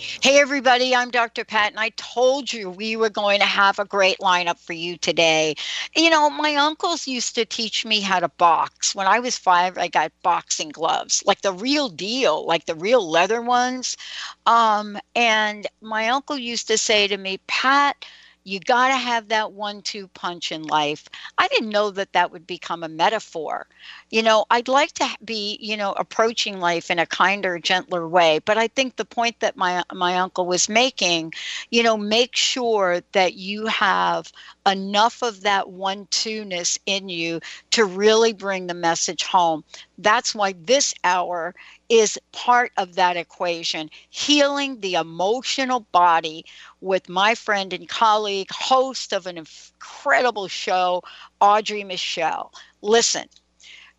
Hey, everybody, I'm Dr. Pat, and I told you we were going to have a great lineup for you today. You know, my uncles used to teach me how to box. When I was five, I got boxing gloves, like the real deal, like the real leather ones. Um, and my uncle used to say to me, Pat, you got to have that one two punch in life. I didn't know that that would become a metaphor. You know, I'd like to be, you know, approaching life in a kinder, gentler way, but I think the point that my my uncle was making, you know, make sure that you have enough of that one two-ness in you to really bring the message home. That's why this hour is part of that equation, healing the emotional body with my friend and colleague, host of an incredible show, Audrey Michel. Listen,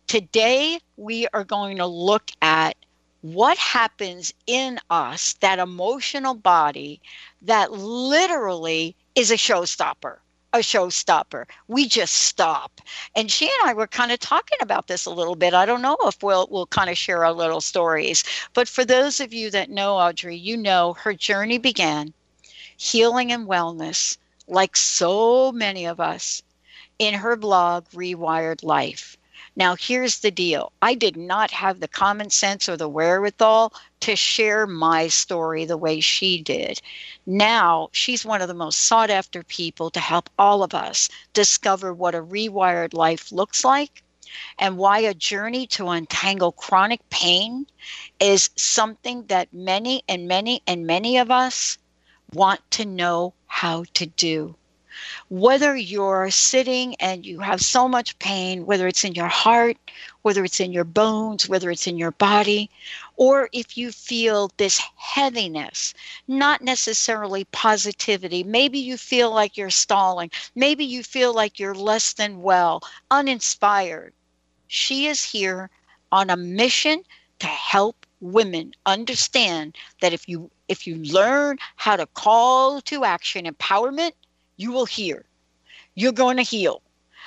today we are going to look at what happens in us, that emotional body, that literally is a showstopper a showstopper. We just stop. And she and I were kind of talking about this a little bit. I don't know if we'll we'll kind of share our little stories. But for those of you that know Audrey, you know her journey began healing and wellness, like so many of us, in her blog Rewired Life. Now, here's the deal I did not have the common sense or the wherewithal to share my story the way she did. Now, she's one of the most sought after people to help all of us discover what a rewired life looks like and why a journey to untangle chronic pain is something that many and many and many of us want to know how to do whether you're sitting and you have so much pain, whether it's in your heart, whether it's in your bones, whether it's in your body, or if you feel this heaviness, not necessarily positivity. Maybe you feel like you're stalling. Maybe you feel like you're less than well, uninspired. She is here on a mission to help women understand that if you if you learn how to call to action empowerment you will hear. You're going to heal.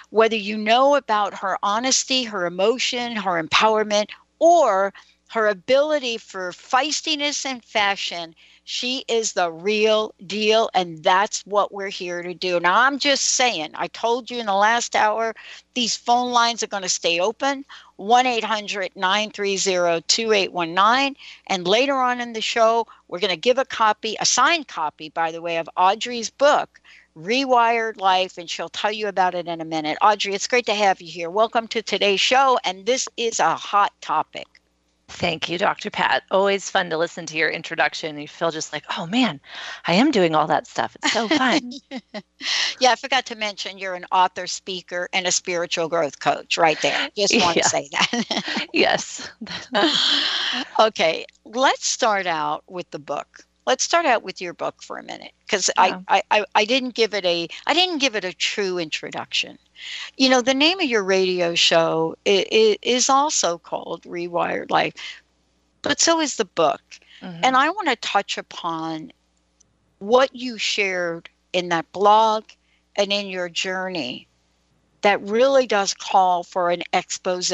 Whether you know about her honesty, her emotion, her empowerment, or her ability for feistiness and fashion, she is the real deal. And that's what we're here to do. Now, I'm just saying, I told you in the last hour, these phone lines are going to stay open 1 800 930 2819. And later on in the show, we're going to give a copy, a signed copy, by the way, of Audrey's book, Rewired Life, and she'll tell you about it in a minute. Audrey, it's great to have you here. Welcome to today's show, and this is a hot topic. Thank you, Dr. Pat. Always fun to listen to your introduction. You feel just like, oh man, I am doing all that stuff. It's so fun. yeah, I forgot to mention you're an author, speaker, and a spiritual growth coach right there. Just want yeah. to say that. yes. okay, let's start out with the book let's start out with your book for a minute because yeah. I, I i didn't give it a i didn't give it a true introduction you know the name of your radio show is, is also called rewired life but so is the book mm-hmm. and i want to touch upon what you shared in that blog and in your journey that really does call for an expose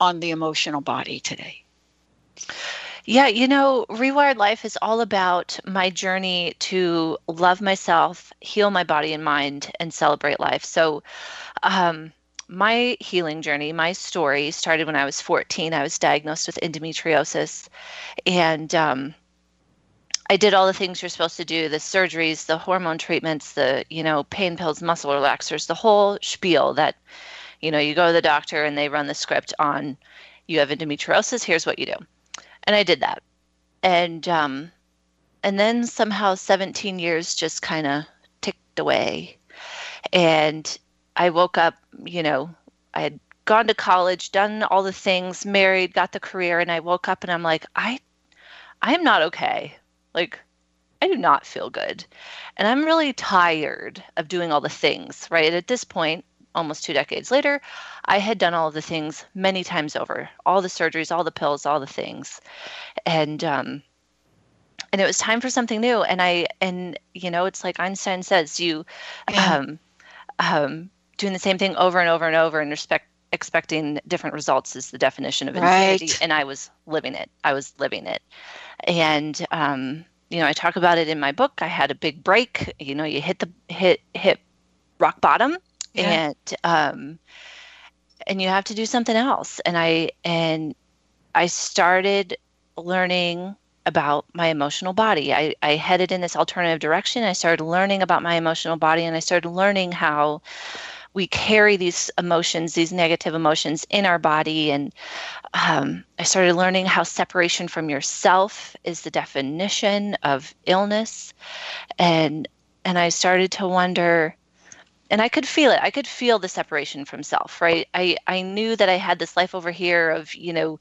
on the emotional body today Yeah, you know, Rewired Life is all about my journey to love myself, heal my body and mind, and celebrate life. So, um, my healing journey, my story started when I was 14. I was diagnosed with endometriosis, and um, I did all the things you're supposed to do: the surgeries, the hormone treatments, the you know pain pills, muscle relaxers, the whole spiel. That you know, you go to the doctor and they run the script on you have endometriosis. Here's what you do, and I did that, and um, and then somehow 17 years just kind of ticked away, and I woke up, you know, I had gone to college, done all the things, married, got the career, and I woke up and I'm like, I I am not okay. Like I do not feel good. And I'm really tired of doing all the things, right? At this point, almost two decades later, I had done all of the things many times over, all the surgeries, all the pills, all the things. And um and it was time for something new. And I and you know, it's like Einstein says, you um um doing the same thing over and over and over and respect expecting different results is the definition of insanity. Right. and i was living it. I was living it. And um, you know i talk about it in my book. I had a big break. You know you hit the hit hit rock bottom yeah. and um, and you have to do something else and i and i started learning about my emotional body. I, I headed in this alternative direction. I started learning about my emotional body and I started learning how we carry these emotions, these negative emotions in our body. And um, I started learning how separation from yourself is the definition of illness. And and I started to wonder, and I could feel it. I could feel the separation from self, right? I, I knew that I had this life over here of, you know,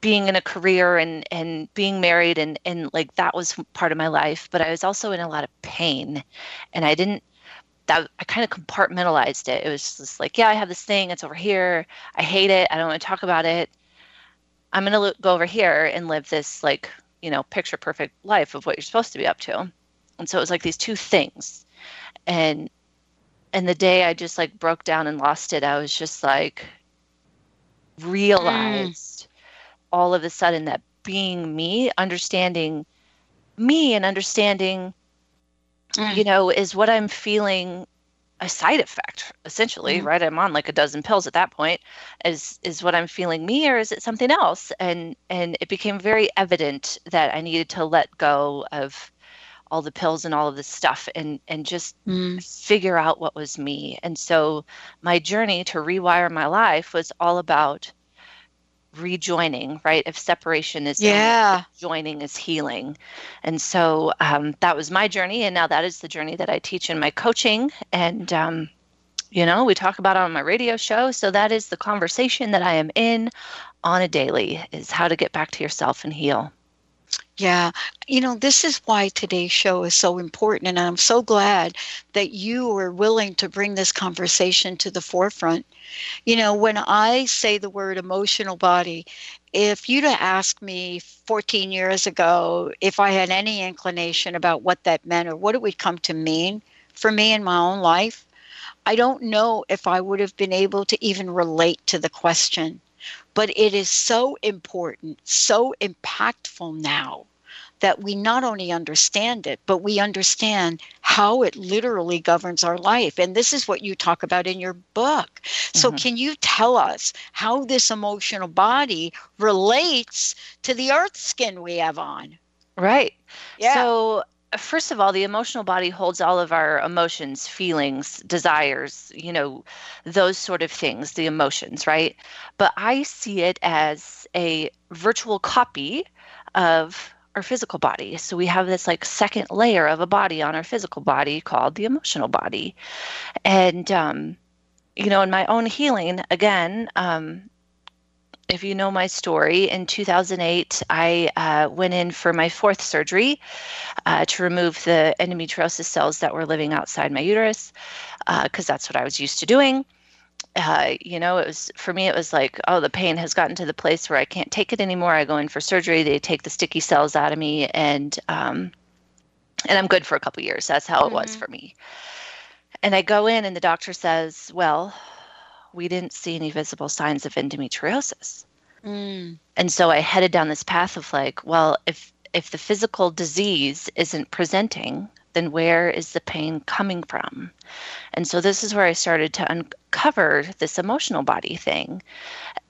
being in a career and and being married and and like that was part of my life but i was also in a lot of pain and i didn't that I kind of compartmentalized it. It was just like, yeah, I have this thing. It's over here. I hate it. I don't want to talk about it. I'm going to go over here and live this like, you know, picture perfect life of what you're supposed to be up to. And so it was like these two things. And and the day I just like broke down and lost it, I was just like realized mm. all of a sudden that being me, understanding me and understanding mm. you know, is what I'm feeling a side effect essentially mm. right i'm on like a dozen pills at that point is is what i'm feeling me or is it something else and and it became very evident that i needed to let go of all the pills and all of this stuff and and just mm. figure out what was me and so my journey to rewire my life was all about rejoining, right? If separation is yeah, joining is healing, and so um, that was my journey, and now that is the journey that I teach in my coaching, and um, you know we talk about it on my radio show. So that is the conversation that I am in on a daily: is how to get back to yourself and heal. Yeah. You know, this is why today's show is so important. And I'm so glad that you were willing to bring this conversation to the forefront. You know, when I say the word emotional body, if you'd have asked me 14 years ago if I had any inclination about what that meant or what it would come to mean for me in my own life, I don't know if I would have been able to even relate to the question but it is so important, so impactful now that we not only understand it, but we understand how it literally governs our life. And this is what you talk about in your book. So, mm-hmm. can you tell us how this emotional body relates to the earth skin we have on? Right. Yeah. So, first of all, the emotional body holds all of our emotions, feelings, desires, you know, those sort of things, the emotions, right? But I see it as a virtual copy of our physical body. So we have this like second layer of a body on our physical body called the emotional body. And, um, you know, in my own healing, again, um, if you know my story, in 2008, I uh, went in for my fourth surgery uh, to remove the endometriosis cells that were living outside my uterus, because uh, that's what I was used to doing. Uh, you know, it was for me, it was like, oh, the pain has gotten to the place where I can't take it anymore. I go in for surgery, they take the sticky cells out of me, and um, and I'm good for a couple years. That's how mm-hmm. it was mm-hmm. for me. And I go in, and the doctor says, well, we didn't see any visible signs of endometriosis. Mm. And so I headed down this path of like, well, if if the physical disease isn't presenting, then where is the pain coming from? And so this is where I started to uncover this emotional body thing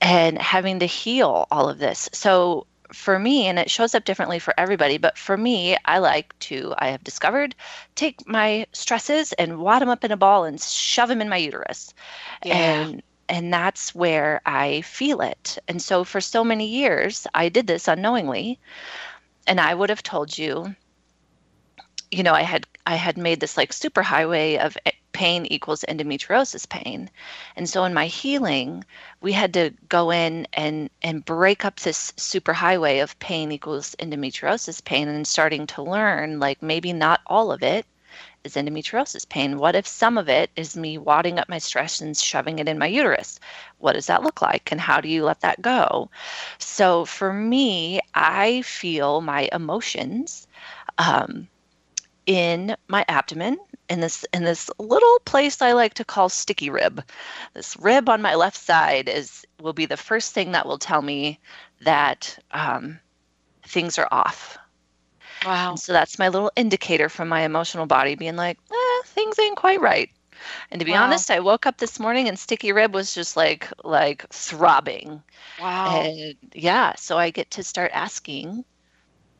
and having to heal all of this. So for me, and it shows up differently for everybody, but for me, I like to, I have discovered, take my stresses and wad them up in a ball and shove them in my uterus. Yeah. And and that's where I feel it. And so for so many years, I did this unknowingly. And I would have told you, you know, I had I had made this like super highway of pain equals endometriosis pain. And so in my healing, we had to go in and and break up this super highway of pain equals endometriosis pain and starting to learn like maybe not all of it is endometriosis pain. What if some of it is me wadding up my stress and shoving it in my uterus? What does that look like? And how do you let that go? So for me, I feel my emotions um, in my abdomen in this in this little place I like to call sticky rib. This rib on my left side is will be the first thing that will tell me that um, things are off. Wow. And so that's my little indicator from my emotional body being like, eh, things ain't quite right. And to be wow. honest, I woke up this morning and sticky rib was just like like throbbing. Wow. And yeah, so I get to start asking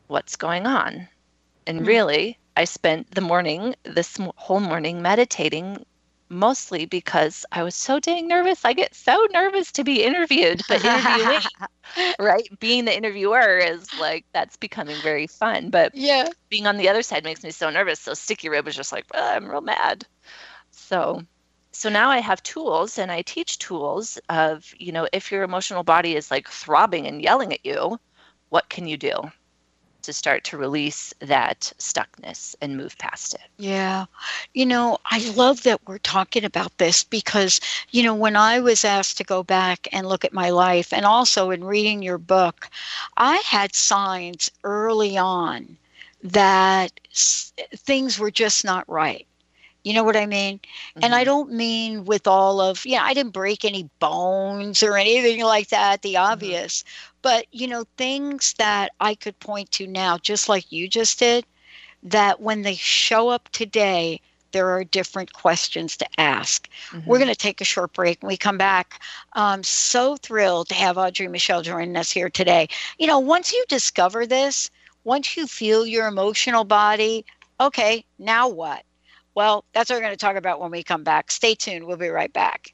what's going on. And mm-hmm. really, I spent the morning, this whole morning, meditating mostly because I was so dang nervous. I get so nervous to be interviewed, but interviewing, right? Being the interviewer is like that's becoming very fun. But yeah, being on the other side makes me so nervous. So sticky rib was just like oh, I'm real mad. So so now I have tools and I teach tools of, you know, if your emotional body is like throbbing and yelling at you, what can you do? To start to release that stuckness and move past it. Yeah. You know, I love that we're talking about this because, you know, when I was asked to go back and look at my life and also in reading your book, I had signs early on that things were just not right. You know what I mean? Mm-hmm. And I mm-hmm. don't mean with all of, yeah, I didn't break any bones or anything like that, the mm-hmm. obvious. Mm-hmm. But, you know, things that I could point to now, just like you just did, that when they show up today, there are different questions to ask. Mm-hmm. We're going to take a short break. When we come back, I'm so thrilled to have Audrey Michel joining us here today. You know, once you discover this, once you feel your emotional body, okay, now what? Well, that's what we're going to talk about when we come back. Stay tuned. We'll be right back.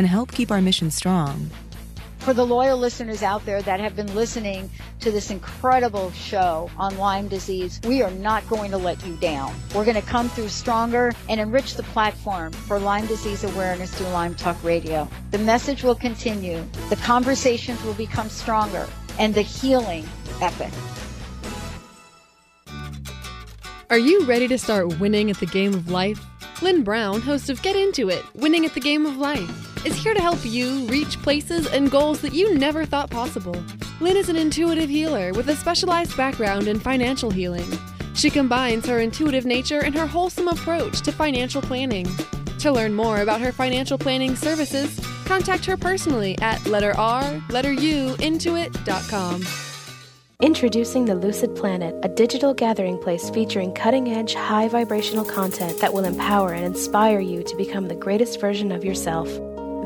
and help keep our mission strong. For the loyal listeners out there that have been listening to this incredible show on Lyme disease, we are not going to let you down. We're going to come through stronger and enrich the platform for Lyme disease awareness through Lyme Talk Radio. The message will continue, the conversations will become stronger, and the healing epic. Are you ready to start winning at the game of life? Lynn Brown, host of Get Into It Winning at the Game of Life, is here to help you reach places and goals that you never thought possible. Lynn is an intuitive healer with a specialized background in financial healing. She combines her intuitive nature and her wholesome approach to financial planning. To learn more about her financial planning services, contact her personally at letter R, letter U, intuit.com. Introducing the Lucid Planet, a digital gathering place featuring cutting edge, high vibrational content that will empower and inspire you to become the greatest version of yourself.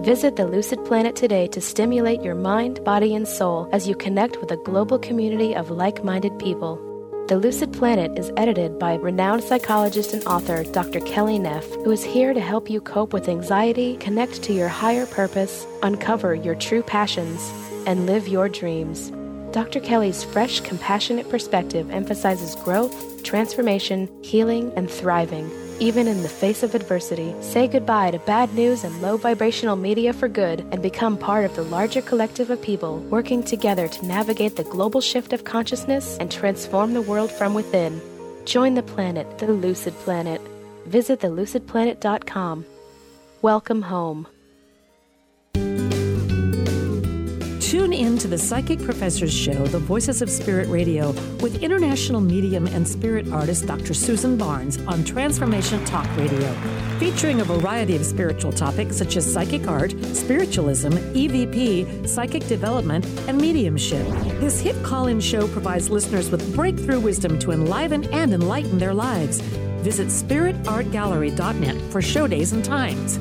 Visit the Lucid Planet today to stimulate your mind, body, and soul as you connect with a global community of like minded people. The Lucid Planet is edited by renowned psychologist and author Dr. Kelly Neff, who is here to help you cope with anxiety, connect to your higher purpose, uncover your true passions, and live your dreams. Dr. Kelly's fresh, compassionate perspective emphasizes growth, transformation, healing, and thriving even in the face of adversity. Say goodbye to bad news and low vibrational media for good and become part of the larger collective of people working together to navigate the global shift of consciousness and transform the world from within. Join the planet, the Lucid Planet. Visit thelucidplanet.com. Welcome home. In to the Psychic Professors Show, The Voices of Spirit Radio, with international medium and spirit artist Dr. Susan Barnes on Transformation Talk Radio, featuring a variety of spiritual topics such as psychic art, spiritualism, EVP, psychic development, and mediumship. This hit call in show provides listeners with breakthrough wisdom to enliven and enlighten their lives. Visit spiritartgallery.net for show days and times.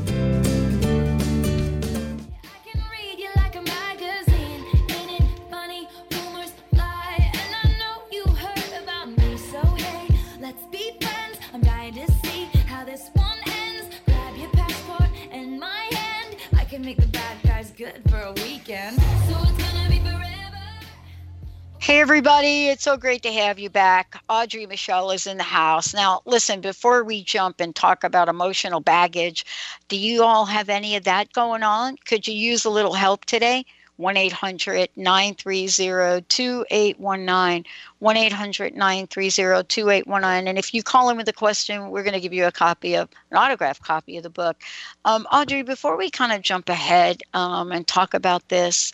Everybody, it's so great to have you back. Audrey Michel is in the house. Now, listen, before we jump and talk about emotional baggage, do you all have any of that going on? Could you use a little help today? 1 800 930 2819. 1 800 930 2819. And if you call in with a question, we're going to give you a copy of an autographed copy of the book. Um, Audrey, before we kind of jump ahead um, and talk about this,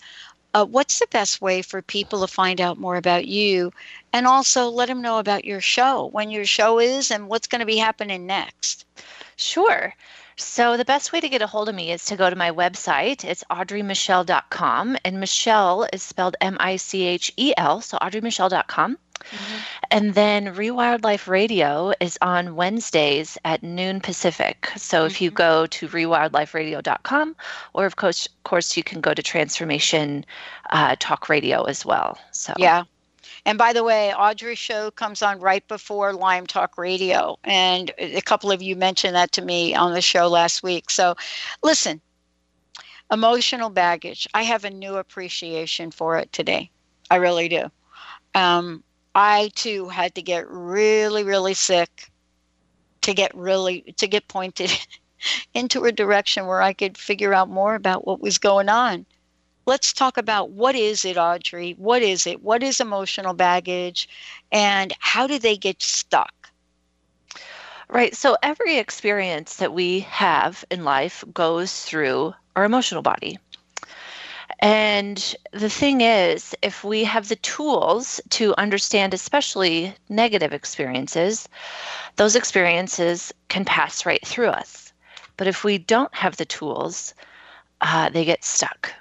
uh, what's the best way for people to find out more about you? And also let them know about your show when your show is and what's going to be happening next. Sure. So the best way to get a hold of me is to go to my website. It's audreymichel.com and michel is spelled m-i-c-h-e-l so audreymichel.com Mm-hmm. And then Rewired Life Radio is on Wednesdays at noon Pacific. So mm-hmm. if you mm-hmm. go to rewiredliferadio.com, or of course, of course you can go to Transformation uh, Talk Radio as well. So yeah. And by the way, Audrey's show comes on right before Lyme Talk Radio. And a couple of you mentioned that to me on the show last week. So listen, emotional baggage. I have a new appreciation for it today. I really do. Um, I too had to get really, really sick to get really to get pointed into a direction where I could figure out more about what was going on. Let's talk about what is it, Audrey? What is it? What is emotional baggage? And how do they get stuck? Right. So every experience that we have in life goes through our emotional body. And the thing is, if we have the tools to understand, especially negative experiences, those experiences can pass right through us. But if we don't have the tools, uh, they get stuck.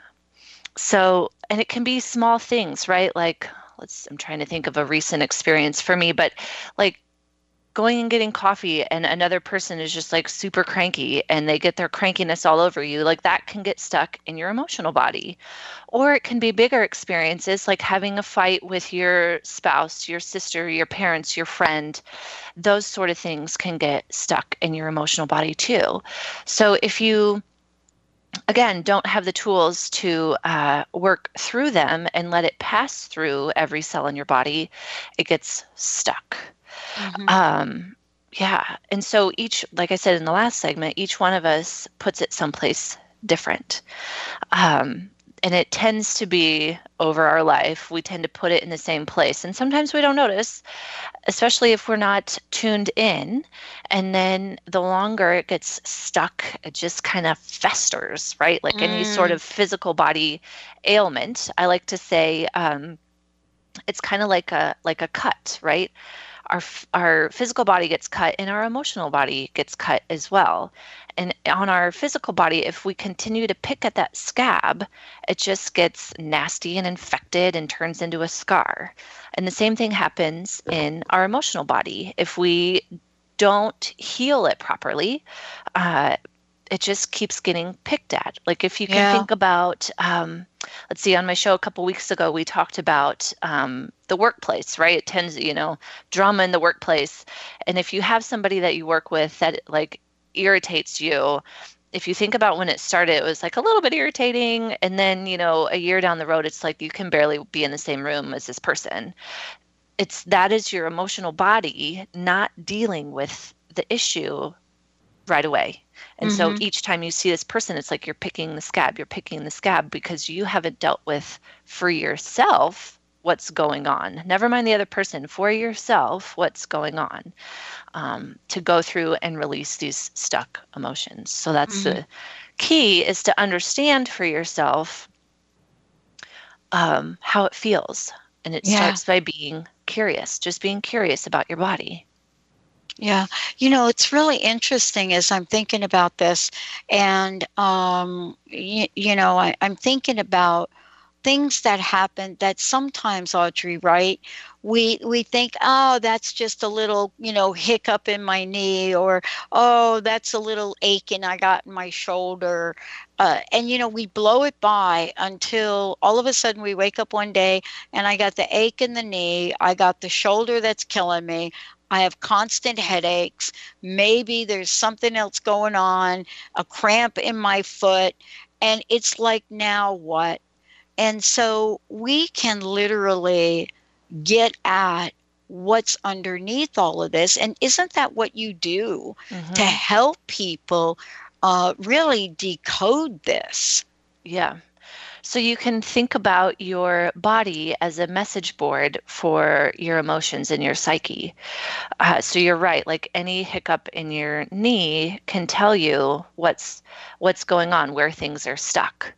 So, and it can be small things, right? Like, let's, I'm trying to think of a recent experience for me, but like going and getting coffee and another person is just like super cranky and they get their crankiness all over you, like that can get stuck in your emotional body. Or it can be bigger experiences like having a fight with your spouse, your sister, your parents, your friend. Those sort of things can get stuck in your emotional body too. So if you again don't have the tools to uh, work through them and let it pass through every cell in your body, it gets stuck. Mm-hmm. Um, yeah. And so each, like I said in the last segment, each one of us puts it someplace different. Um, and it tends to be over our life. We tend to put it in the same place. And sometimes we don't notice, especially if we're not tuned in. And then the longer it gets stuck, it just kind of festers, right? Like mm. any sort mm. of physical body ailment. I like to say um, it's kind of like a like a cut, right? Our our physical body gets cut and our emotional body gets cut as well. And on our physical body if we continue to pick at that scab it just gets nasty and infected and turns into a scar. And the same thing happens in our emotional body. If we don't heal it properly uh, it just keeps getting picked at. Like if you can Yeah. think about, um, let's see, on my show a couple weeks ago, we talked about um, the workplace, right? It tends, to, you know, drama in the workplace, and if you have somebody that you work with that like irritates you. If you think about when it started, it was like a little bit irritating. And then, you know, a year down the road, it's like you can barely be in the same room as this person it's that is your emotional body not dealing with the issue right away. And so Mhm. each time you see this person, it's like you're picking the scab, you're picking the scab because you haven't dealt with for yourself what's going on. Never mind the other person, for yourself, what's going on um, to go through and release these stuck emotions. So that's the key is to understand for yourself um, how it feels. And it Yeah. starts by being curious, just being curious about your body. Yeah, you know, it's really interesting as I'm thinking about this, and um, you, you know, I, I'm thinking about things that happen that sometimes, Audrey, right? We we think, oh, that's just a little, you know, hiccup in my knee, or oh, that's a little aching I got in my shoulder, uh, and you know, we blow it by until all of a sudden we wake up one day and I got the ache in the knee, I got the shoulder that's killing me. I have constant headaches. Maybe there's something else going on, a cramp in my foot. And it's like, now what? And so we can literally get at what's underneath all of this. And isn't that what you do to help people uh, really decode this? Yeah. So you can think about your body as a message board for your emotions and your psyche. Uh, so you're right. Like any hiccup in your knee can tell you what's what's going on, where things are stuck.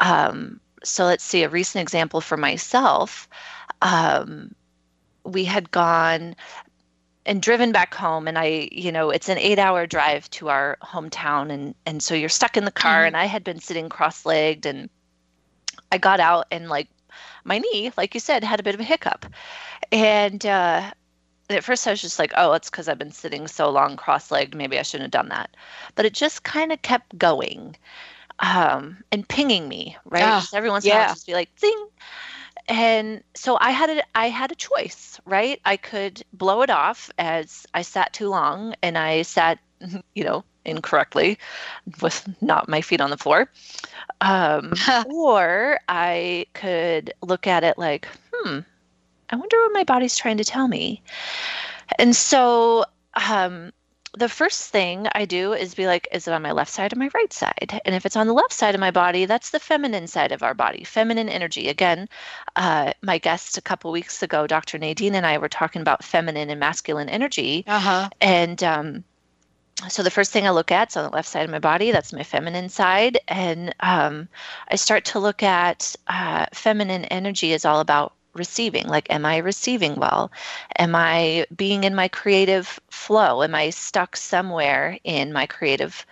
Um, so let's see a recent example for myself. Um, we had gone and driven back home and i you know it's an eight hour drive to our hometown and and so you're stuck in the car and i had been sitting cross-legged and i got out and like my knee like you said had a bit of a hiccup. And uh at first i was just like oh it's because i've been sitting so long cross-legged maybe i shouldn't have done that. But it just kind of kept going um and pinging me right? Ah, just every once in a while just be like ding. And so i had a i had a choice right? I could blow it off as i sat too long and i sat you know incorrectly with not my feet on the floor um, or i could look at it like hmm i wonder what my body's trying to tell me and so um, the first thing I do is be like, is it on my left side or my right side? And if it's on the left side of my body, that's the feminine side of our body, feminine energy. Again, uh, my guest a couple weeks ago, Dr. Nadine and I were talking about feminine and masculine energy. Uh-huh. And um, so the first thing I look at is on the left side of my body. That's my feminine side, and um, I start to look at uh, feminine energy is all about receiving. Like, am I receiving well? Am I being in my creative flow? Am I stuck somewhere in my creative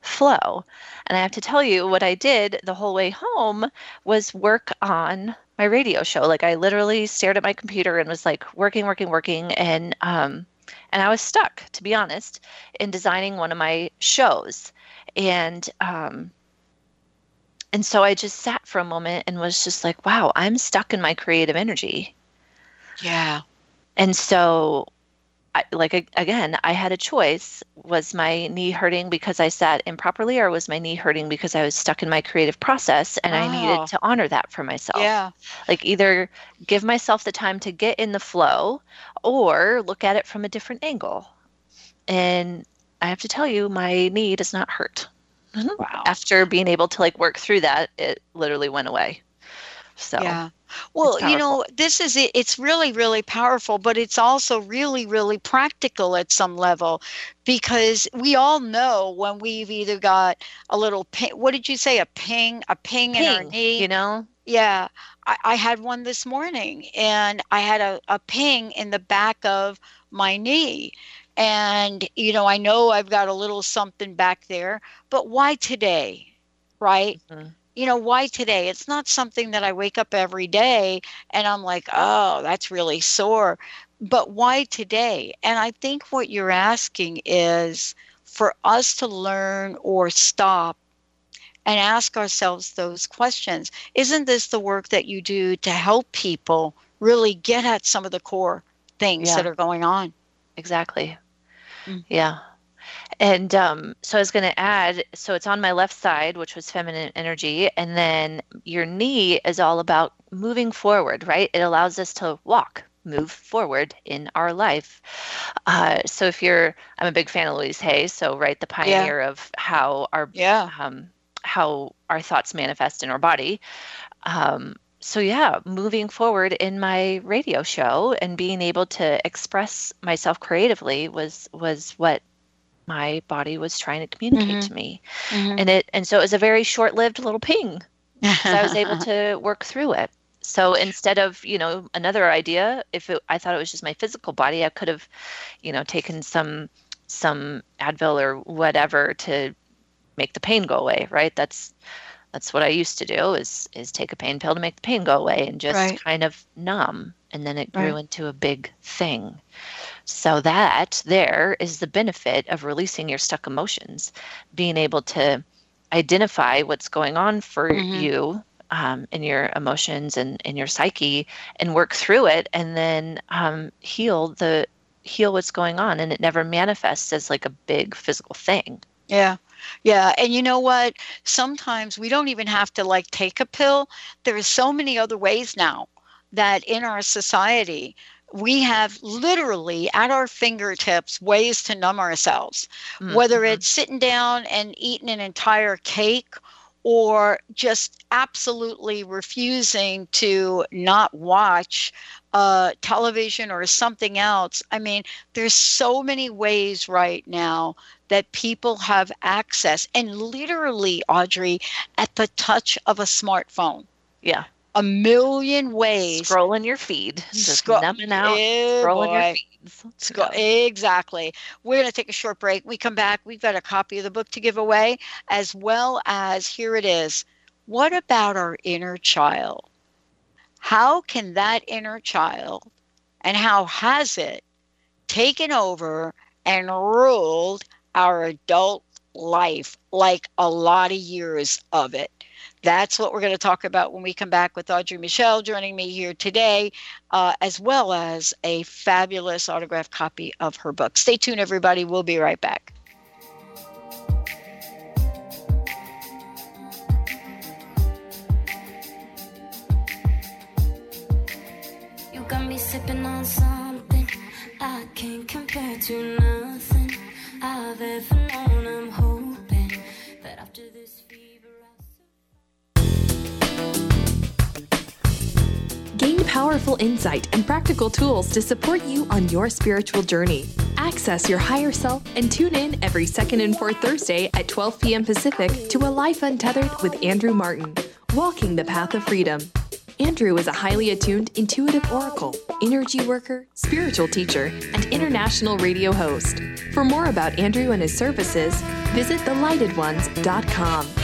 flow? And I have to tell you, what I did the whole way home was work on my radio show. Like, I literally stared at my computer and was like working, working, working, and um, and I was stuck, to be honest, in designing one of my shows. And um, and so I just sat for a moment and was just like, wow, I'm stuck in my creative energy. Yeah. And so, I, like again, I had a choice: was my knee hurting because I sat improperly, or was my knee hurting because I was stuck in my creative process and I Oh. needed to honor that for myself? Yeah. Like either give myself the time to get in the flow, or look at it from a different angle. And I have to tell you, my knee does not hurt. Wow. After being able to like work through that, it literally went away. So Yeah. Well, you know, this is it. It's really, really powerful, but it's also really, really practical at some level because we all know when we've either got a little ping, what did you say? A ping, a ping, in our knee. you know? Yeah. I, I had one this morning and I had a, a ping in the back of my knee. And, you know, I know I've got a little something back there, but why today? Right? Mhm. You know, why today? It's not something that I wake up every day and I'm like, oh, that's really sore. But why today? And I think what you're asking is for us to learn or stop and ask ourselves those questions. Isn't this the work that you do to help people really get at some of the core things Yeah. that are going on? Exactly. Mm. Yeah. And um, so I was going to add so it's on my left side, which was feminine energy. And then your knee is all about moving forward, right? It allows us to walk, move forward in our life. Uh, so if you're, I'm a big fan of Louise Hay, so, right, the pioneer of how our, Yeah. um, how our thoughts manifest in our body. Um, so yeah, moving forward in my radio show and being able to express myself creatively was was what my body was trying to communicate Mhm. to me. Mhm. And it and so it was a very short-lived little ping. So I was able to work through it. So instead of, you know, another idea, if it, I thought it was just my physical body, I could have, you know, taken some some Advil or whatever to make the pain go away, right? That's that's what I used to do is is take a pain pill to make the pain go away and just Right. kind of numb and then it grew Right. into a big thing. So that there is the benefit of releasing your stuck emotions, being able to identify what's going on for Mhm. you um, in your emotions and in your psyche and work through it and then um, heal the heal what's going on and it never manifests as like a big physical thing Yeah. Yeah. And you know what? Sometimes we don't even have to like take a pill. There are so many other ways now that in our society, we have literally at our fingertips ways to numb ourselves, whether Mhm. it's sitting down and eating an entire cake or just absolutely refusing to not watch uh, television or something else. I mean, there's so many ways right now that people have access, and literally, Audrey, at the touch of a smartphone. yeah A million ways. scrolling your feed just Scroll- numbing out Eh, scrolling your feeds Exactly. We're going to take a short break. We come back. We've got a copy of the book to give away, as well as here it is. What about our inner child? How can that inner child and how has it taken over and ruled our adult life like a lot of years of it? That's what we're going to talk about when we come back with Audrey Michel joining me here today, uh, as well as a fabulous autographed copy of her book. Stay tuned, everybody. We'll be right back. You got me sipping on something I can't compare to nothing I've ever known. I'm hoping that after this powerful insight and practical tools to support you on your spiritual journey. Access your higher self and tune in every second and fourth Thursday at 12 p.m. Pacific to A Life Untethered with Andrew Martin, Walking the Path of Freedom. Andrew is a highly attuned, intuitive oracle, energy worker, spiritual teacher, and international radio host. For more about Andrew and his services, visit thelightodones.com.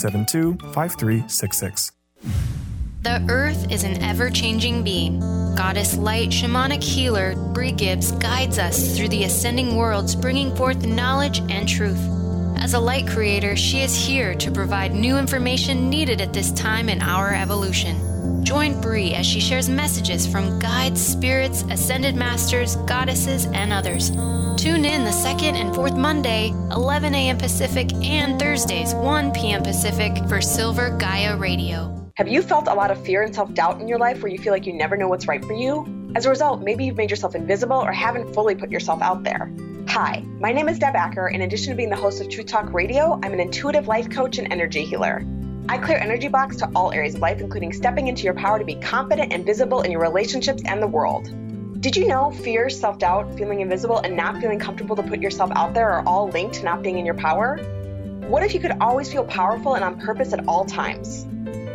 972 5366. The Earth is an ever changing being. Goddess Light shamanic healer Bree Gibbs guides us through the ascending worlds, bringing forth knowledge and truth. As a light creator, she is here to provide new information needed at this time in our evolution. Join Bree as she shares messages from guides, spirits, ascended masters, goddesses, and others. Tune in the second and fourth Monday, 11 a.m. Pacific, and Thursdays, 1 p.m. Pacific for Silver Gaia Radio. Have you felt a lot of fear and self doubt in your life where you feel like you never know what's right for you? As a result, maybe you've made yourself invisible or haven't fully put yourself out there. Hi, my name is Deb Acker. In addition to being the host of Truth Talk Radio, I'm an intuitive life coach and energy healer. I clear energy blocks to all areas of life, including stepping into your power to be confident and visible in your relationships and the world. Did you know fear, self doubt, feeling invisible, and not feeling comfortable to put yourself out there are all linked to not being in your power? What if you could always feel powerful and on purpose at all times?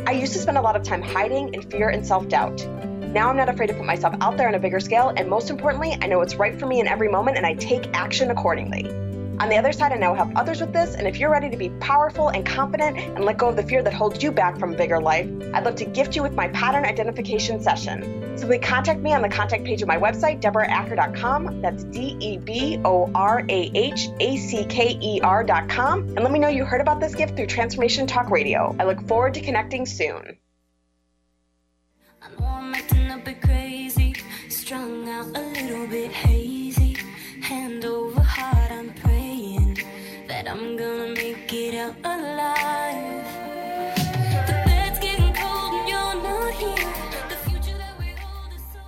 I used to spend a lot of time hiding in fear and self doubt. Now I'm not afraid to put myself out there on a bigger scale, and most importantly, I know what's right for me in every moment and I take action accordingly. On the other side, I now help others with this, and if you're ready to be powerful and confident and let go of the fear that holds you back from a bigger life, I'd love to gift you with my pattern identification session. Simply contact me on the contact page of my website, deborahacker.com. That's D E B O R A H A C K E R.com. And let me know you heard about this gift through Transformation Talk Radio. I look forward to connecting soon. I know I'm acting a bit crazy, strung out a little bit. I'm gonna make it out alive. The bed's getting cold and you're not here. The future that we hold is so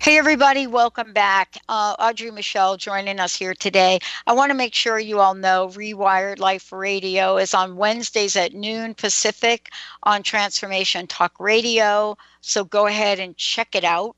Hey, everybody, welcome back. Uh, Audrey Michel joining us here today. I want to make sure you all know Rewired Life Radio is on Wednesdays at noon Pacific on Transformation Talk Radio. So go ahead and check it out.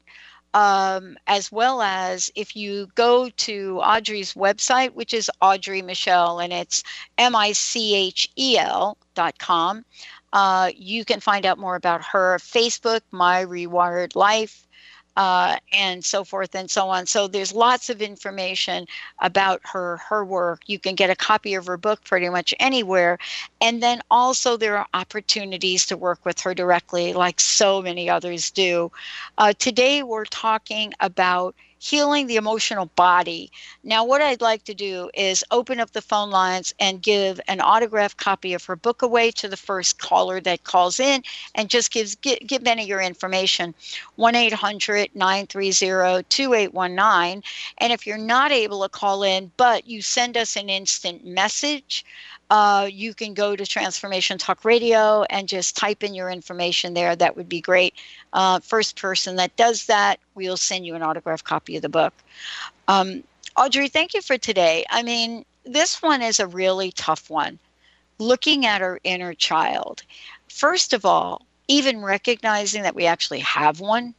Um, as well as if you go to Audrey's website, which is Audrey Michel, and it's M I C H E L dot com, uh, you can find out more about her Facebook, My Rewired Life uh, and so forth and so on. So there's lots of information about her her work. You can get a copy of her book pretty much anywhere, and then also there are opportunities to work with her directly, like so many others do. Uh, today we're talking about healing the emotional body. Now, what I'd like to do is open up the phone lines and give an autographed copy of her book away to the first caller that calls in and just gives give, give any of your information 1-800-930-2819 and if you're not able to call in but you send us an instant message uh, you can go to Transformation Talk Radio and just type in your information there. That would be great. Uh, first person that does that, we'll send you an autographed copy of the book. Um, Audrey, thank you for today. I mean, this one is a really tough one. Looking at our inner child. First of all, even recognizing that we actually have one.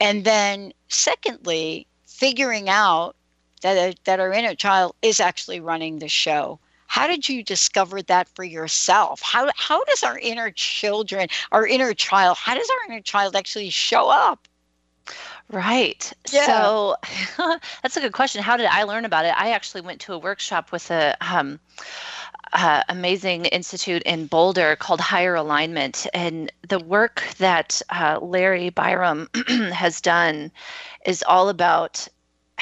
And then, secondly, figuring out that, that our inner child is actually running the show how did you discover that for yourself how how does our inner children our inner child how does our inner child actually show up Right. Yeah. So that's a good question. How did I learn about it? I actually went to a workshop with a um, uh, amazing institute in Boulder called Higher Alignment, and the work that uh, Larry Byram has done is all about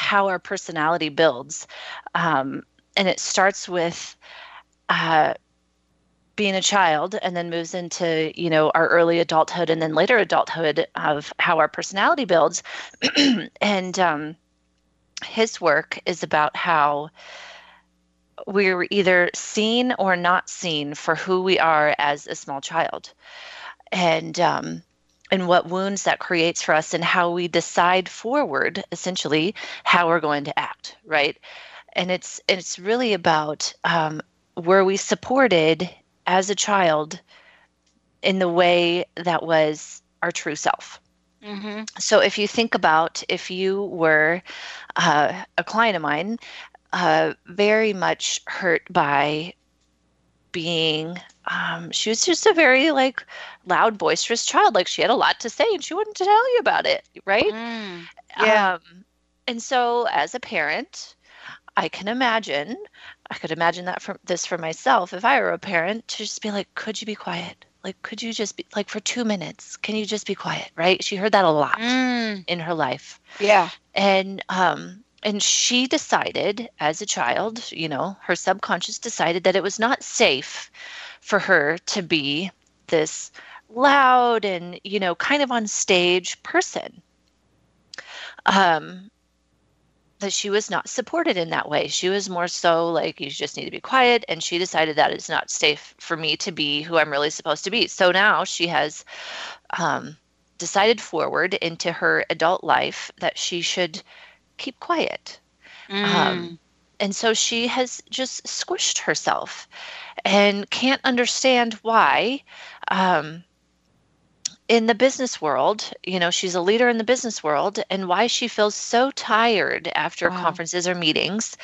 how our personality builds, um, and it starts with uh, being a child and then moves into you know our early adulthood and then later adulthood of how our personality builds. And um, his work is about how we're either seen or not seen for who we are as a small child. And um, and what wounds that creates for us and how we decide forward essentially how we're going to act right and it's it's really about um, were we supported as a child in the way that was our true self mm-hmm. so if you think about if you were uh, a client of mine uh, very much hurt by being um, she was just a very like loud boisterous child like she had a lot to say and she wouldn't tell you about it right Mm, yeah. um, and so as a parent I can imagine, I could imagine that for this for myself. If I were a parent, to just be like, could you be quiet? Like, could you just be like for two minutes? Can you just be quiet? Right? She heard that a lot Mm, in her life, yeah and um, and she decided as a child, you know, her subconscious decided that it was not safe for her to be this loud and, you know, kind of on stage person. Um, that she was not supported in that way. She was more so like, you just need to be quiet. And she decided that it's not safe for me to be who I'm really supposed to be. So now she has um, decided forward into her adult life that she should keep quiet. Mm. Um, and so she has just squished herself and can't understand why. Um, in the business world, you know, she's a leader in the business world, and why she feels so tired after Wow. conferences or meetings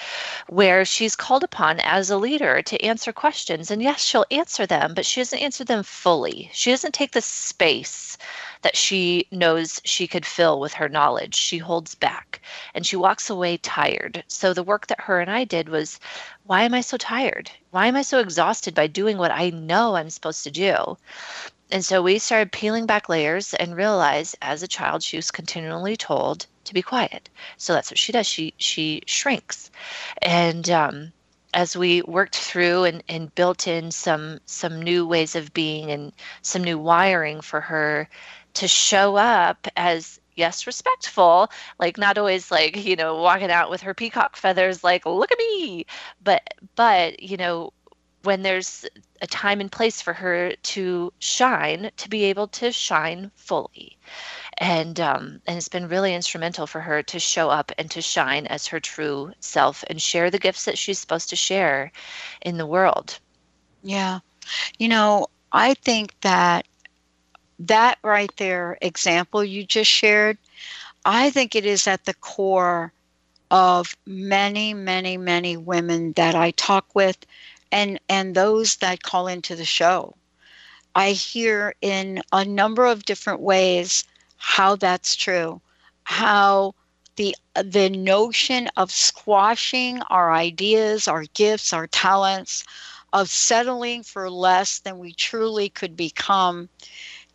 where she's called upon as a leader to answer questions. And yes, she'll answer them, but she doesn't answer them fully. She doesn't take the space that she knows she could fill with her knowledge. She holds back and she walks away tired. So the work that her and I did was why am I so tired? Why am I so exhausted by doing what I know I'm supposed to do? And so we started peeling back layers and realized as a child she was continually told to be quiet. So that's what she does. She she shrinks. And um as we worked through and, and built in some some new ways of being and some new wiring for her to show up as yes respectful like not always like you know walking out with her peacock feathers like look at me but but you know when there's a time and place for her to shine to be able to shine fully and um, and it's been really instrumental for her to show up and to shine as her true self and share the gifts that she's supposed to share in the world Yeah. You know, I think that that right there example you just shared, I think it is at the core of many, many, many women that I talk with and and those that call into the show. I hear in a number of different ways how that's true. How the the notion of squashing our ideas, our gifts, our talents, of settling for less than we truly could become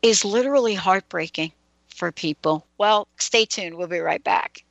is literally heartbreaking for people. Well, stay tuned. We'll be right back.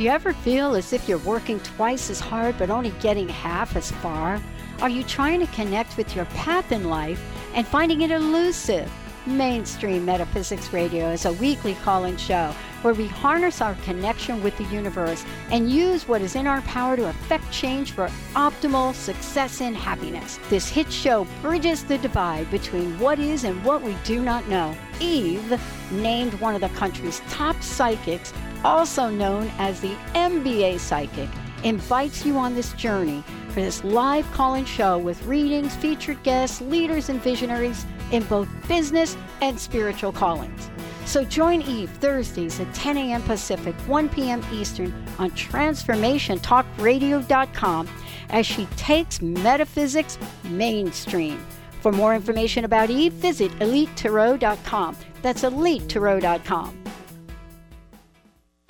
Do you ever feel as if you're working twice as hard but only getting half as far? Are you trying to connect with your path in life and finding it elusive? Mainstream Metaphysics Radio is a weekly call in show where we harness our connection with the universe and use what is in our power to affect change for optimal success and happiness. This hit show bridges the divide between what is and what we do not know. Eve, named one of the country's top psychics, also known as the MBA Psychic, invites you on this journey for this live call in show with readings, featured guests, leaders, and visionaries in both business and spiritual callings. So join Eve Thursdays at 10 a.m. Pacific, 1 p.m. Eastern on TransformationTalkRadio.com as she takes metaphysics mainstream. For more information about Eve, visit EliteTarot.com. That's EliteTarot.com.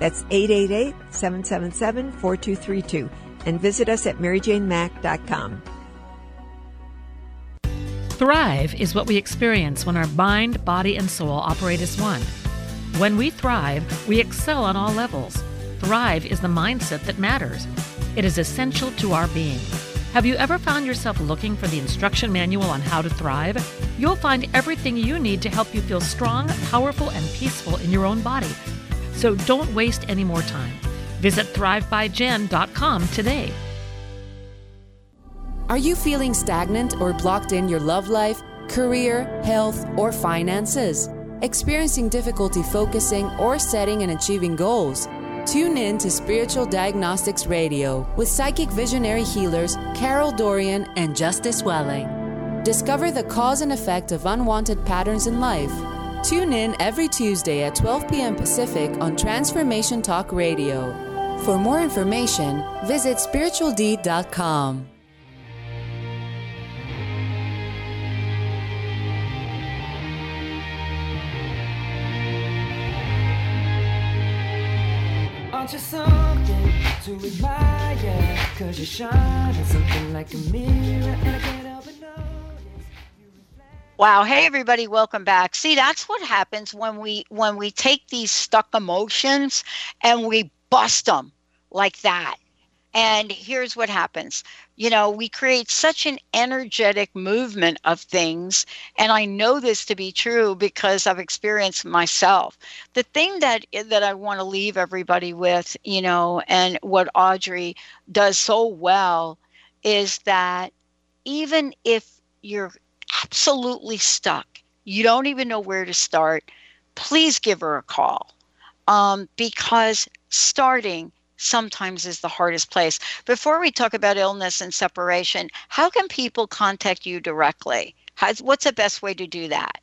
That's 888 777 4232. And visit us at maryjanemack.com. Thrive is what we experience when our mind, body, and soul operate as one. When we thrive, we excel on all levels. Thrive is the mindset that matters. It is essential to our being. Have you ever found yourself looking for the instruction manual on how to thrive? You'll find everything you need to help you feel strong, powerful, and peaceful in your own body. So don't waste any more time. Visit thrivebyjen.com today. Are you feeling stagnant or blocked in your love life, career, health, or finances? Experiencing difficulty focusing or setting and achieving goals? Tune in to Spiritual Diagnostics Radio with psychic visionary healers Carol Dorian and Justice Welling. Discover the cause and effect of unwanted patterns in life. Tune in every Tuesday at 12 p.m. Pacific on Transformation Talk Radio. For more information, visit spiritualdeed.com. Aren't you something to admire? Cause you something like a mirror and I Wow. Hey everybody, welcome back. See, that's what happens when we when we take these stuck emotions and we bust them like that. And here's what happens. You know, we create such an energetic movement of things. And I know this to be true because I've experienced myself. The thing that that I want to leave everybody with, you know, and what Audrey does so well is that even if you're absolutely stuck, you don't even know where to start, please give her a call. Um, because starting sometimes is the hardest place. Before we talk about illness and separation, how can people contact you directly? What's the best way to do that?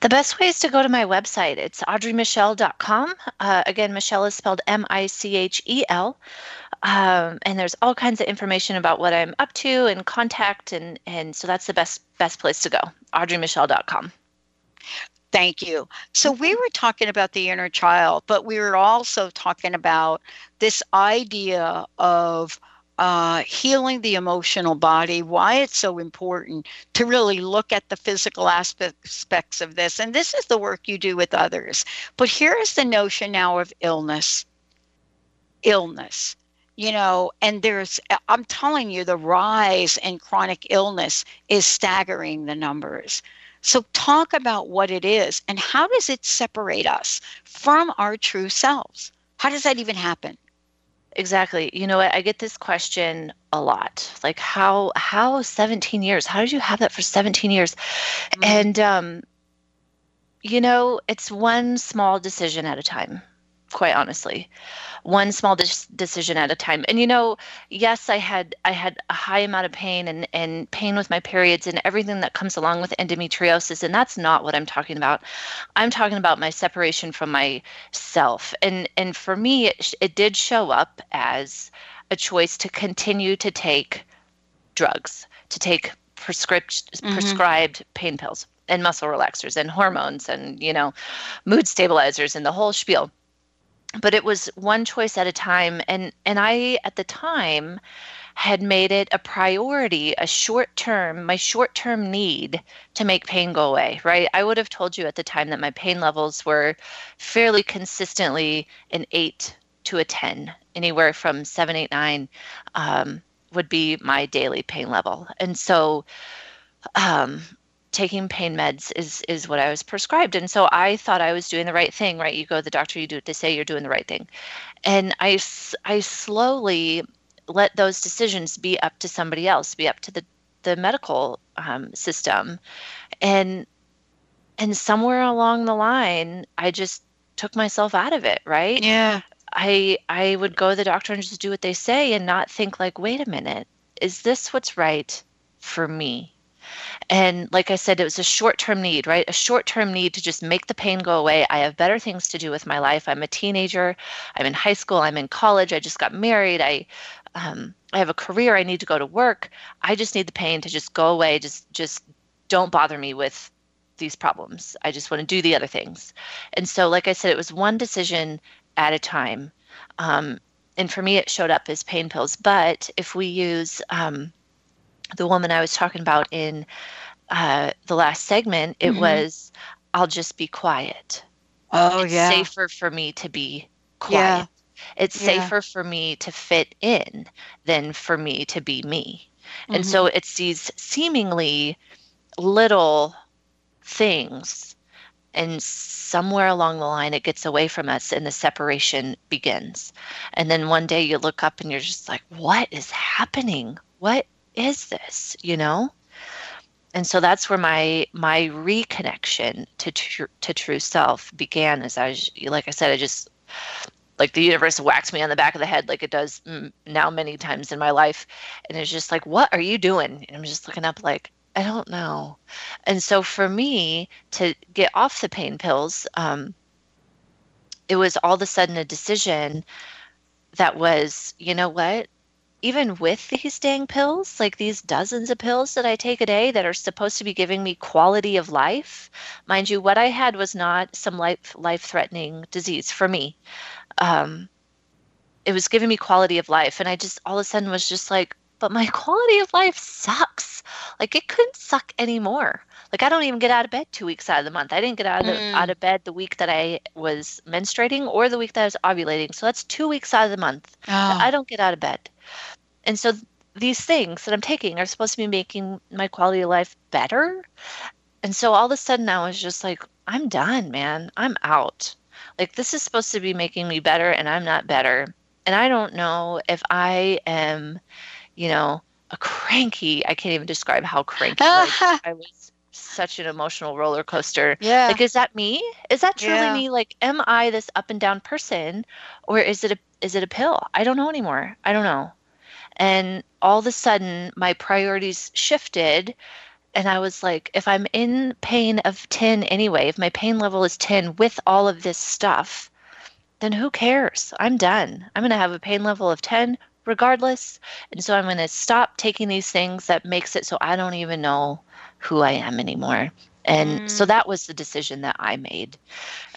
The best way is to go to my website. It's audreymichel.com. Uh, again, Michel is spelled M I C H E L. Um, and there's all kinds of information about what I'm up to and contact, and and so that's the best best place to go. audreymichel.com. Thank you. So we were talking about the inner child, but we were also talking about this idea of uh, healing the emotional body, why it's so important to really look at the physical aspects of this. And this is the work you do with others. But here is the notion now of illness. Illness. You know, and there's, I'm telling you, the rise in chronic illness is staggering the numbers. So, talk about what it is and how does it separate us from our true selves? How does that even happen? Exactly. You know what? I get this question a lot. Like how how 17 years? How did you have that for 17 years? Mm-hmm. And um you know, it's one small decision at a time, quite honestly. One small de- decision at a time. And you know yes i had i had a high amount of pain and and pain with my periods and everything that comes along with endometriosis and that's not what i'm talking about. I'm talking about my separation from myself. And and for me it, it did show up as a choice to continue to take drugs to take prescript, mm-hmm. prescribed pain pills and muscle relaxers and hormones and you know mood stabilizers and the whole spiel but it was one choice at a time and and i at the time had made it a priority a short term my short term need to make pain go away right? I would have told you at the time that my pain levels were fairly consistently an 8 to a 10 anywhere from 7 8 9 um, would be my daily pain level. And so um, taking pain meds is is what I was prescribed. And so I thought I was doing the right thing, right? You go to the doctor, you do what they say, you're doing the right thing. And I, I slowly let those decisions be up to somebody else, be up to the, the medical um, system. And and somewhere along the line, I just took myself out of it, right? Yeah. I I would go to the doctor and just do what they say and not think like, wait a minute, is this what's right for me? And like I said, it was a short term need, right? A short term need to just make the pain go away. I have better things to do with my life. I'm a teenager. I'm in high school. I'm in college. I just got married. I, um, I have a career. I need to go to work. I just need the pain to just go away. Just, just don't bother me with these problems. I just want to do the other things. And so, like I said, it was one decision at a time. Um, and for me, it showed up as pain pills. But if we use um, the woman I was talking about in uh, the last segment, it mm-hmm. was, I'll just be quiet. Oh, it's yeah. safer for me to be quiet. Yeah. It's Yeah. safer for me to fit in than for me to be me. And so it's these seemingly little things and somewhere along the line it gets away from us and the separation begins and then one day you look up and you're just like what is happening what is this you know and so that's where my my reconnection to tr- to true self began as i like i said i just like the universe whacks me on the back of the head like it does now many times in my life and it's just like what are you doing and i'm just looking up like I don't know. And so for me to get off the pain pills, um, it was all of a sudden a decision that was, you know what? Even with these dang pills, like these dozens of pills that I take a day that are supposed to be giving me quality of life, mind you, what I had was not some life life threatening disease for me. Um, it was giving me quality of life, and I just all of a sudden was just like, but my quality of life sucks. Like it couldn't suck anymore. Like I don't even get out of bed two weeks out of the month. I didn't get out of the, Mm. out of bed the week that I was menstruating or the week that I was ovulating. So that's two weeks out of the month. Oh. I don't get out of bed. And so these things that I'm taking are supposed to be making my quality of life better. And so all of a sudden I was just like, I'm done, man. I'm out. Like this is supposed to be making me better and I'm not better. And I don't know if I am, you know, a cranky, I can't even describe how cranky like, I was such an emotional roller coaster. Yeah. Like is that me? Is that truly Yeah. me? Like am I this up and down person or is it a is it a pill? I don't know anymore. I don't know. And all of a sudden my priorities shifted and I was like, if I'm in pain of 10 anyway, if my pain level is 10 with all of this stuff, then who cares? I'm done. I'm going to have a pain level of 10 regardless. And so I'm going to stop taking these things that makes it so I don't even know who I am anymore. And so that was the decision that I made.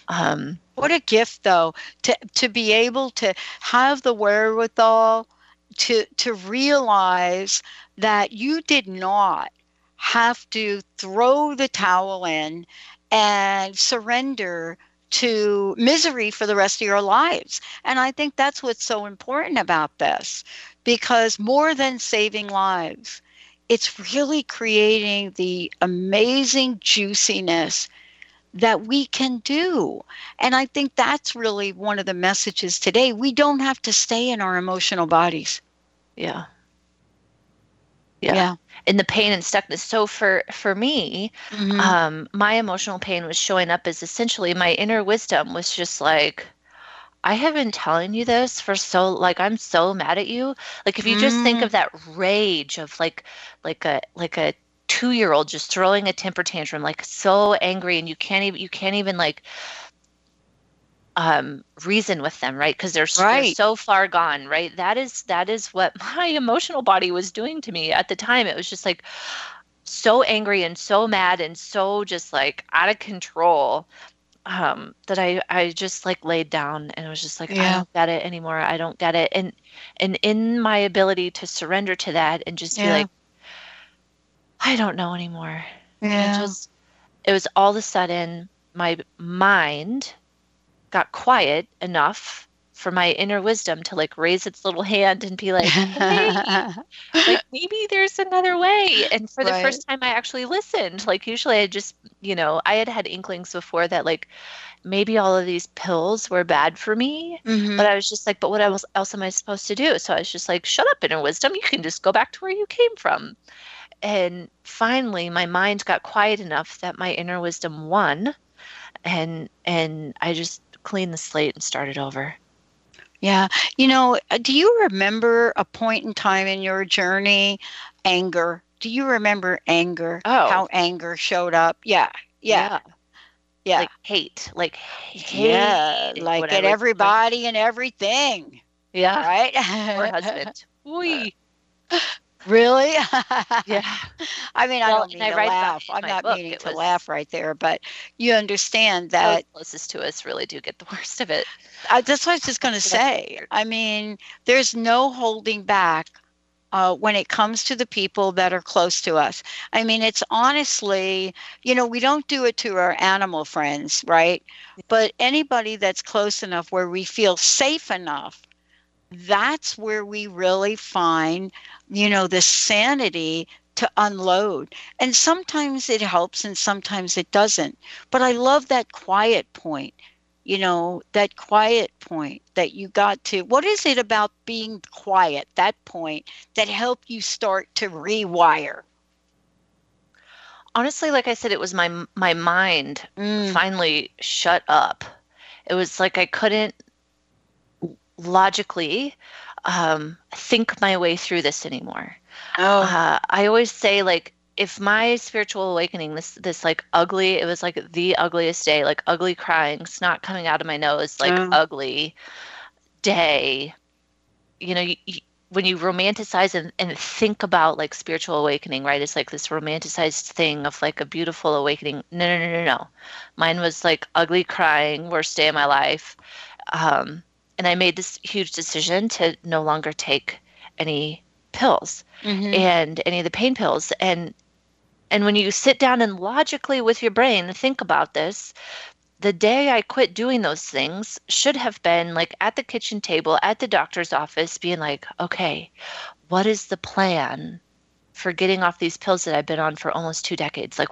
Um, What a gift, though, to to be able to have the wherewithal to to realize that you did not have to throw the towel in and surrender to misery for the rest of your lives. And I think that's what's so important about this because more than saving lives, it's really creating the amazing juiciness that we can do. And I think that's really one of the messages today. We don't have to stay in our emotional bodies. Yeah. Yeah. yeah. In the pain and stuckness. So for for me, Mhm. um, my emotional pain was showing up as essentially my inner wisdom was just like, I have been telling you this for so like I'm so mad at you. Like if you just think Mm. of that rage of like like a like a two year old just throwing a temper tantrum, like so angry and you can't even you can't even like um reason with them right? Because they're, s- they're so far gone right? That is that is what my emotional body was doing to me at the time. It was just like so angry and so mad and so just like out of control um that i i just like laid down and it was just like i don't get it anymore. I don't get it. And and in my ability to surrender to that and just be like i don't know anymore. Yeah. it just it was all of a sudden my mind got quiet enough for my inner wisdom to like raise its little hand and be like, hey, like maybe there's another way. And for the Right. first time, I actually listened. Like usually, I just you know I had had inklings before that like maybe all of these pills were bad for me, Mhm. but I was just like, but what else else am I supposed to do? So I was just like, shut up, inner wisdom. You can just go back to where you came from. And finally, my mind got quiet enough that my inner wisdom won, and and I just cleaned the slate and start it over. Yeah. You know, uh, do you remember a point in time in your journey, anger? Do you remember anger? Oh. How anger showed up? Yeah. Yeah. Yeah. Like hate, like hate. yeah. Like at everybody and everything. Yeah. Right? Poor husband. Wee. Really? Yeah. I mean, I don't mean I to write laugh. I'm not book. meaning It to was- laugh right there, but you understand Those that closest to us really do get the worst of it. I, that's what I was just going to say. I mean, there's no holding back uh, when it comes to the people that are close to us. I mean, it's honestly, you know, we don't do it to our animal friends, right? But anybody that's close enough where we feel safe enough that's where we really find, you know, the sanity to unload. And sometimes it helps and sometimes it doesn't. But I love that quiet point, you know, that quiet point that you got to. What is it about being quiet, that point, that helped you start to rewire? honestly like i said it was my my mind mm. finally shut up it was like i couldn't logically um, think my way through this anymore oh. uh, i always say like if my spiritual awakening this this like ugly it was like the ugliest day like ugly crying snot coming out of my nose like Oh. ugly day you know you, you, when you romanticize and, and think about like spiritual awakening right it's like this romanticized thing of like a beautiful awakening no no no no no mine was like ugly crying worst day of my life um, and i made this huge decision to no longer take any pills Mhm. and any of the pain pills and and when you sit down and logically with your brain think about this the day I quit doing those things should have been like at the kitchen table at the doctor's office, being like, okay, what is the plan for getting off these pills that I've been on for almost two decades? Like,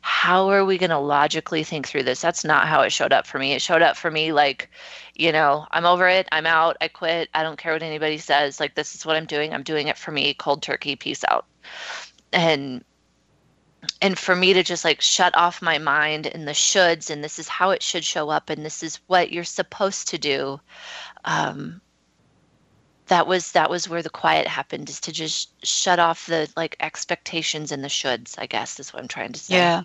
how are we going to logically think through this? That's not how it showed up for me. It showed up for me like, you know, I'm over it. I'm out. I quit. I don't care what anybody says. Like, this is what I'm doing. I'm doing it for me. Cold turkey. Peace out. And and for me to just like shut off my mind and the shoulds and this is how it should show up and this is what you're supposed to do um that was that was where the quiet happened is to just shut off the like expectations and the shoulds i guess is what i'm trying to say Yeah,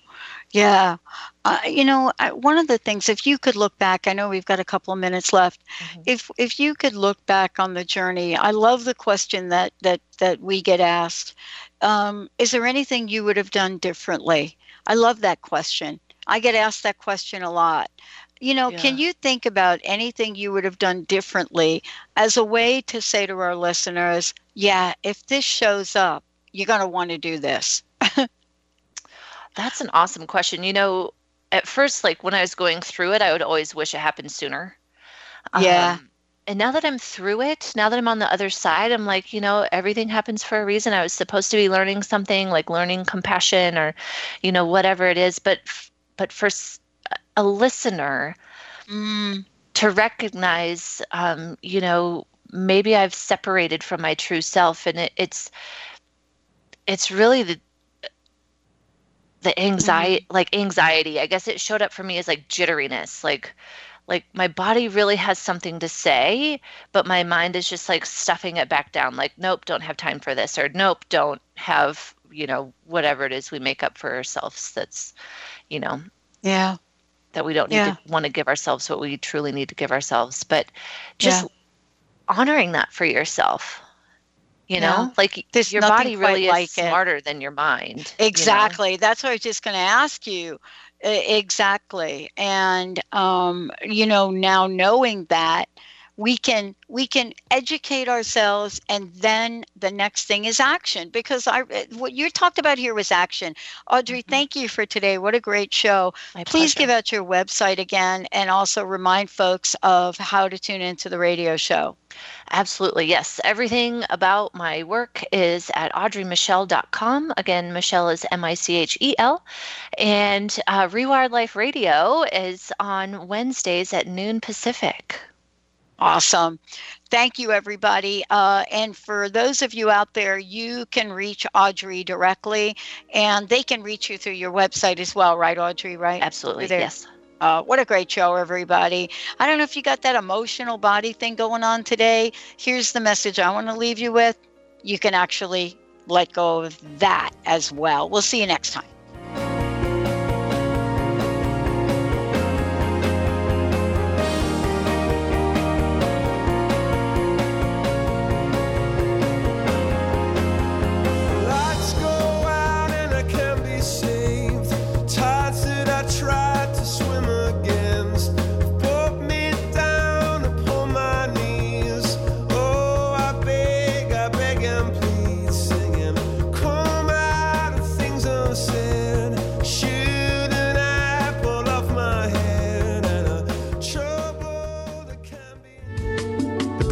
yeah. Uh, you know, I, one of the things, if you could look back, I know we've got a couple of minutes left. If if you could look back on the journey, I love the question that that that we get asked. Um, is there anything you would have done differently? I love that question. I get asked that question a lot. You know, can you think about anything you would have done differently as a way to say to our listeners, yeah, if this shows up, you're going to want to do this? That's an awesome question. You know, at first, like when I was going through it, I would always wish it happened sooner. Yeah. Um, and now that I'm through it, now that I'm on the other side, I'm like, you know, everything happens for a reason. I was supposed to be learning something, like learning compassion or, you know, whatever it is. But, but for s- a listener to recognize, um, you know, maybe I've separated from my true self, and it, it's, it's really the the anxiety like anxiety. I guess it showed up for me as like jitteriness like like my body really has something to say but my mind is just like stuffing it back down like nope don't have time for this or nope don't have you know whatever it is we make up for ourselves that's you know. Yeah. That we don't need Yeah. to want to give ourselves what we truly need to give ourselves but just Yeah. honoring that for yourself you know Yeah. like There's your body really is like it. smarter than your mind you know? Exactly. That's what I was just going to ask you. Exactly. And um, you know, now knowing that we can we can educate ourselves and then the next thing is action because I what you talked about here was action. Audrey, thank you for today. What a great show. Please give out your website again and also remind folks of how to tune into the radio show. Absolutely, yes. Everything about my work is at audreymichel.com. Again, Michel is M I C H E L. And uh, Rewired Life Radio is on Wednesdays at noon Pacific. Awesome. Thank you, everybody. Uh, and for those of you out there, you can reach Audrey directly, and they can reach you through your website as well, right, Audrey? Right? Absolutely, yes. Uh, what a great show, everybody. I don't know if you got that emotional body thing going on today. Here's the message I want to leave you with. You can actually let go of that as well. We'll see you next time.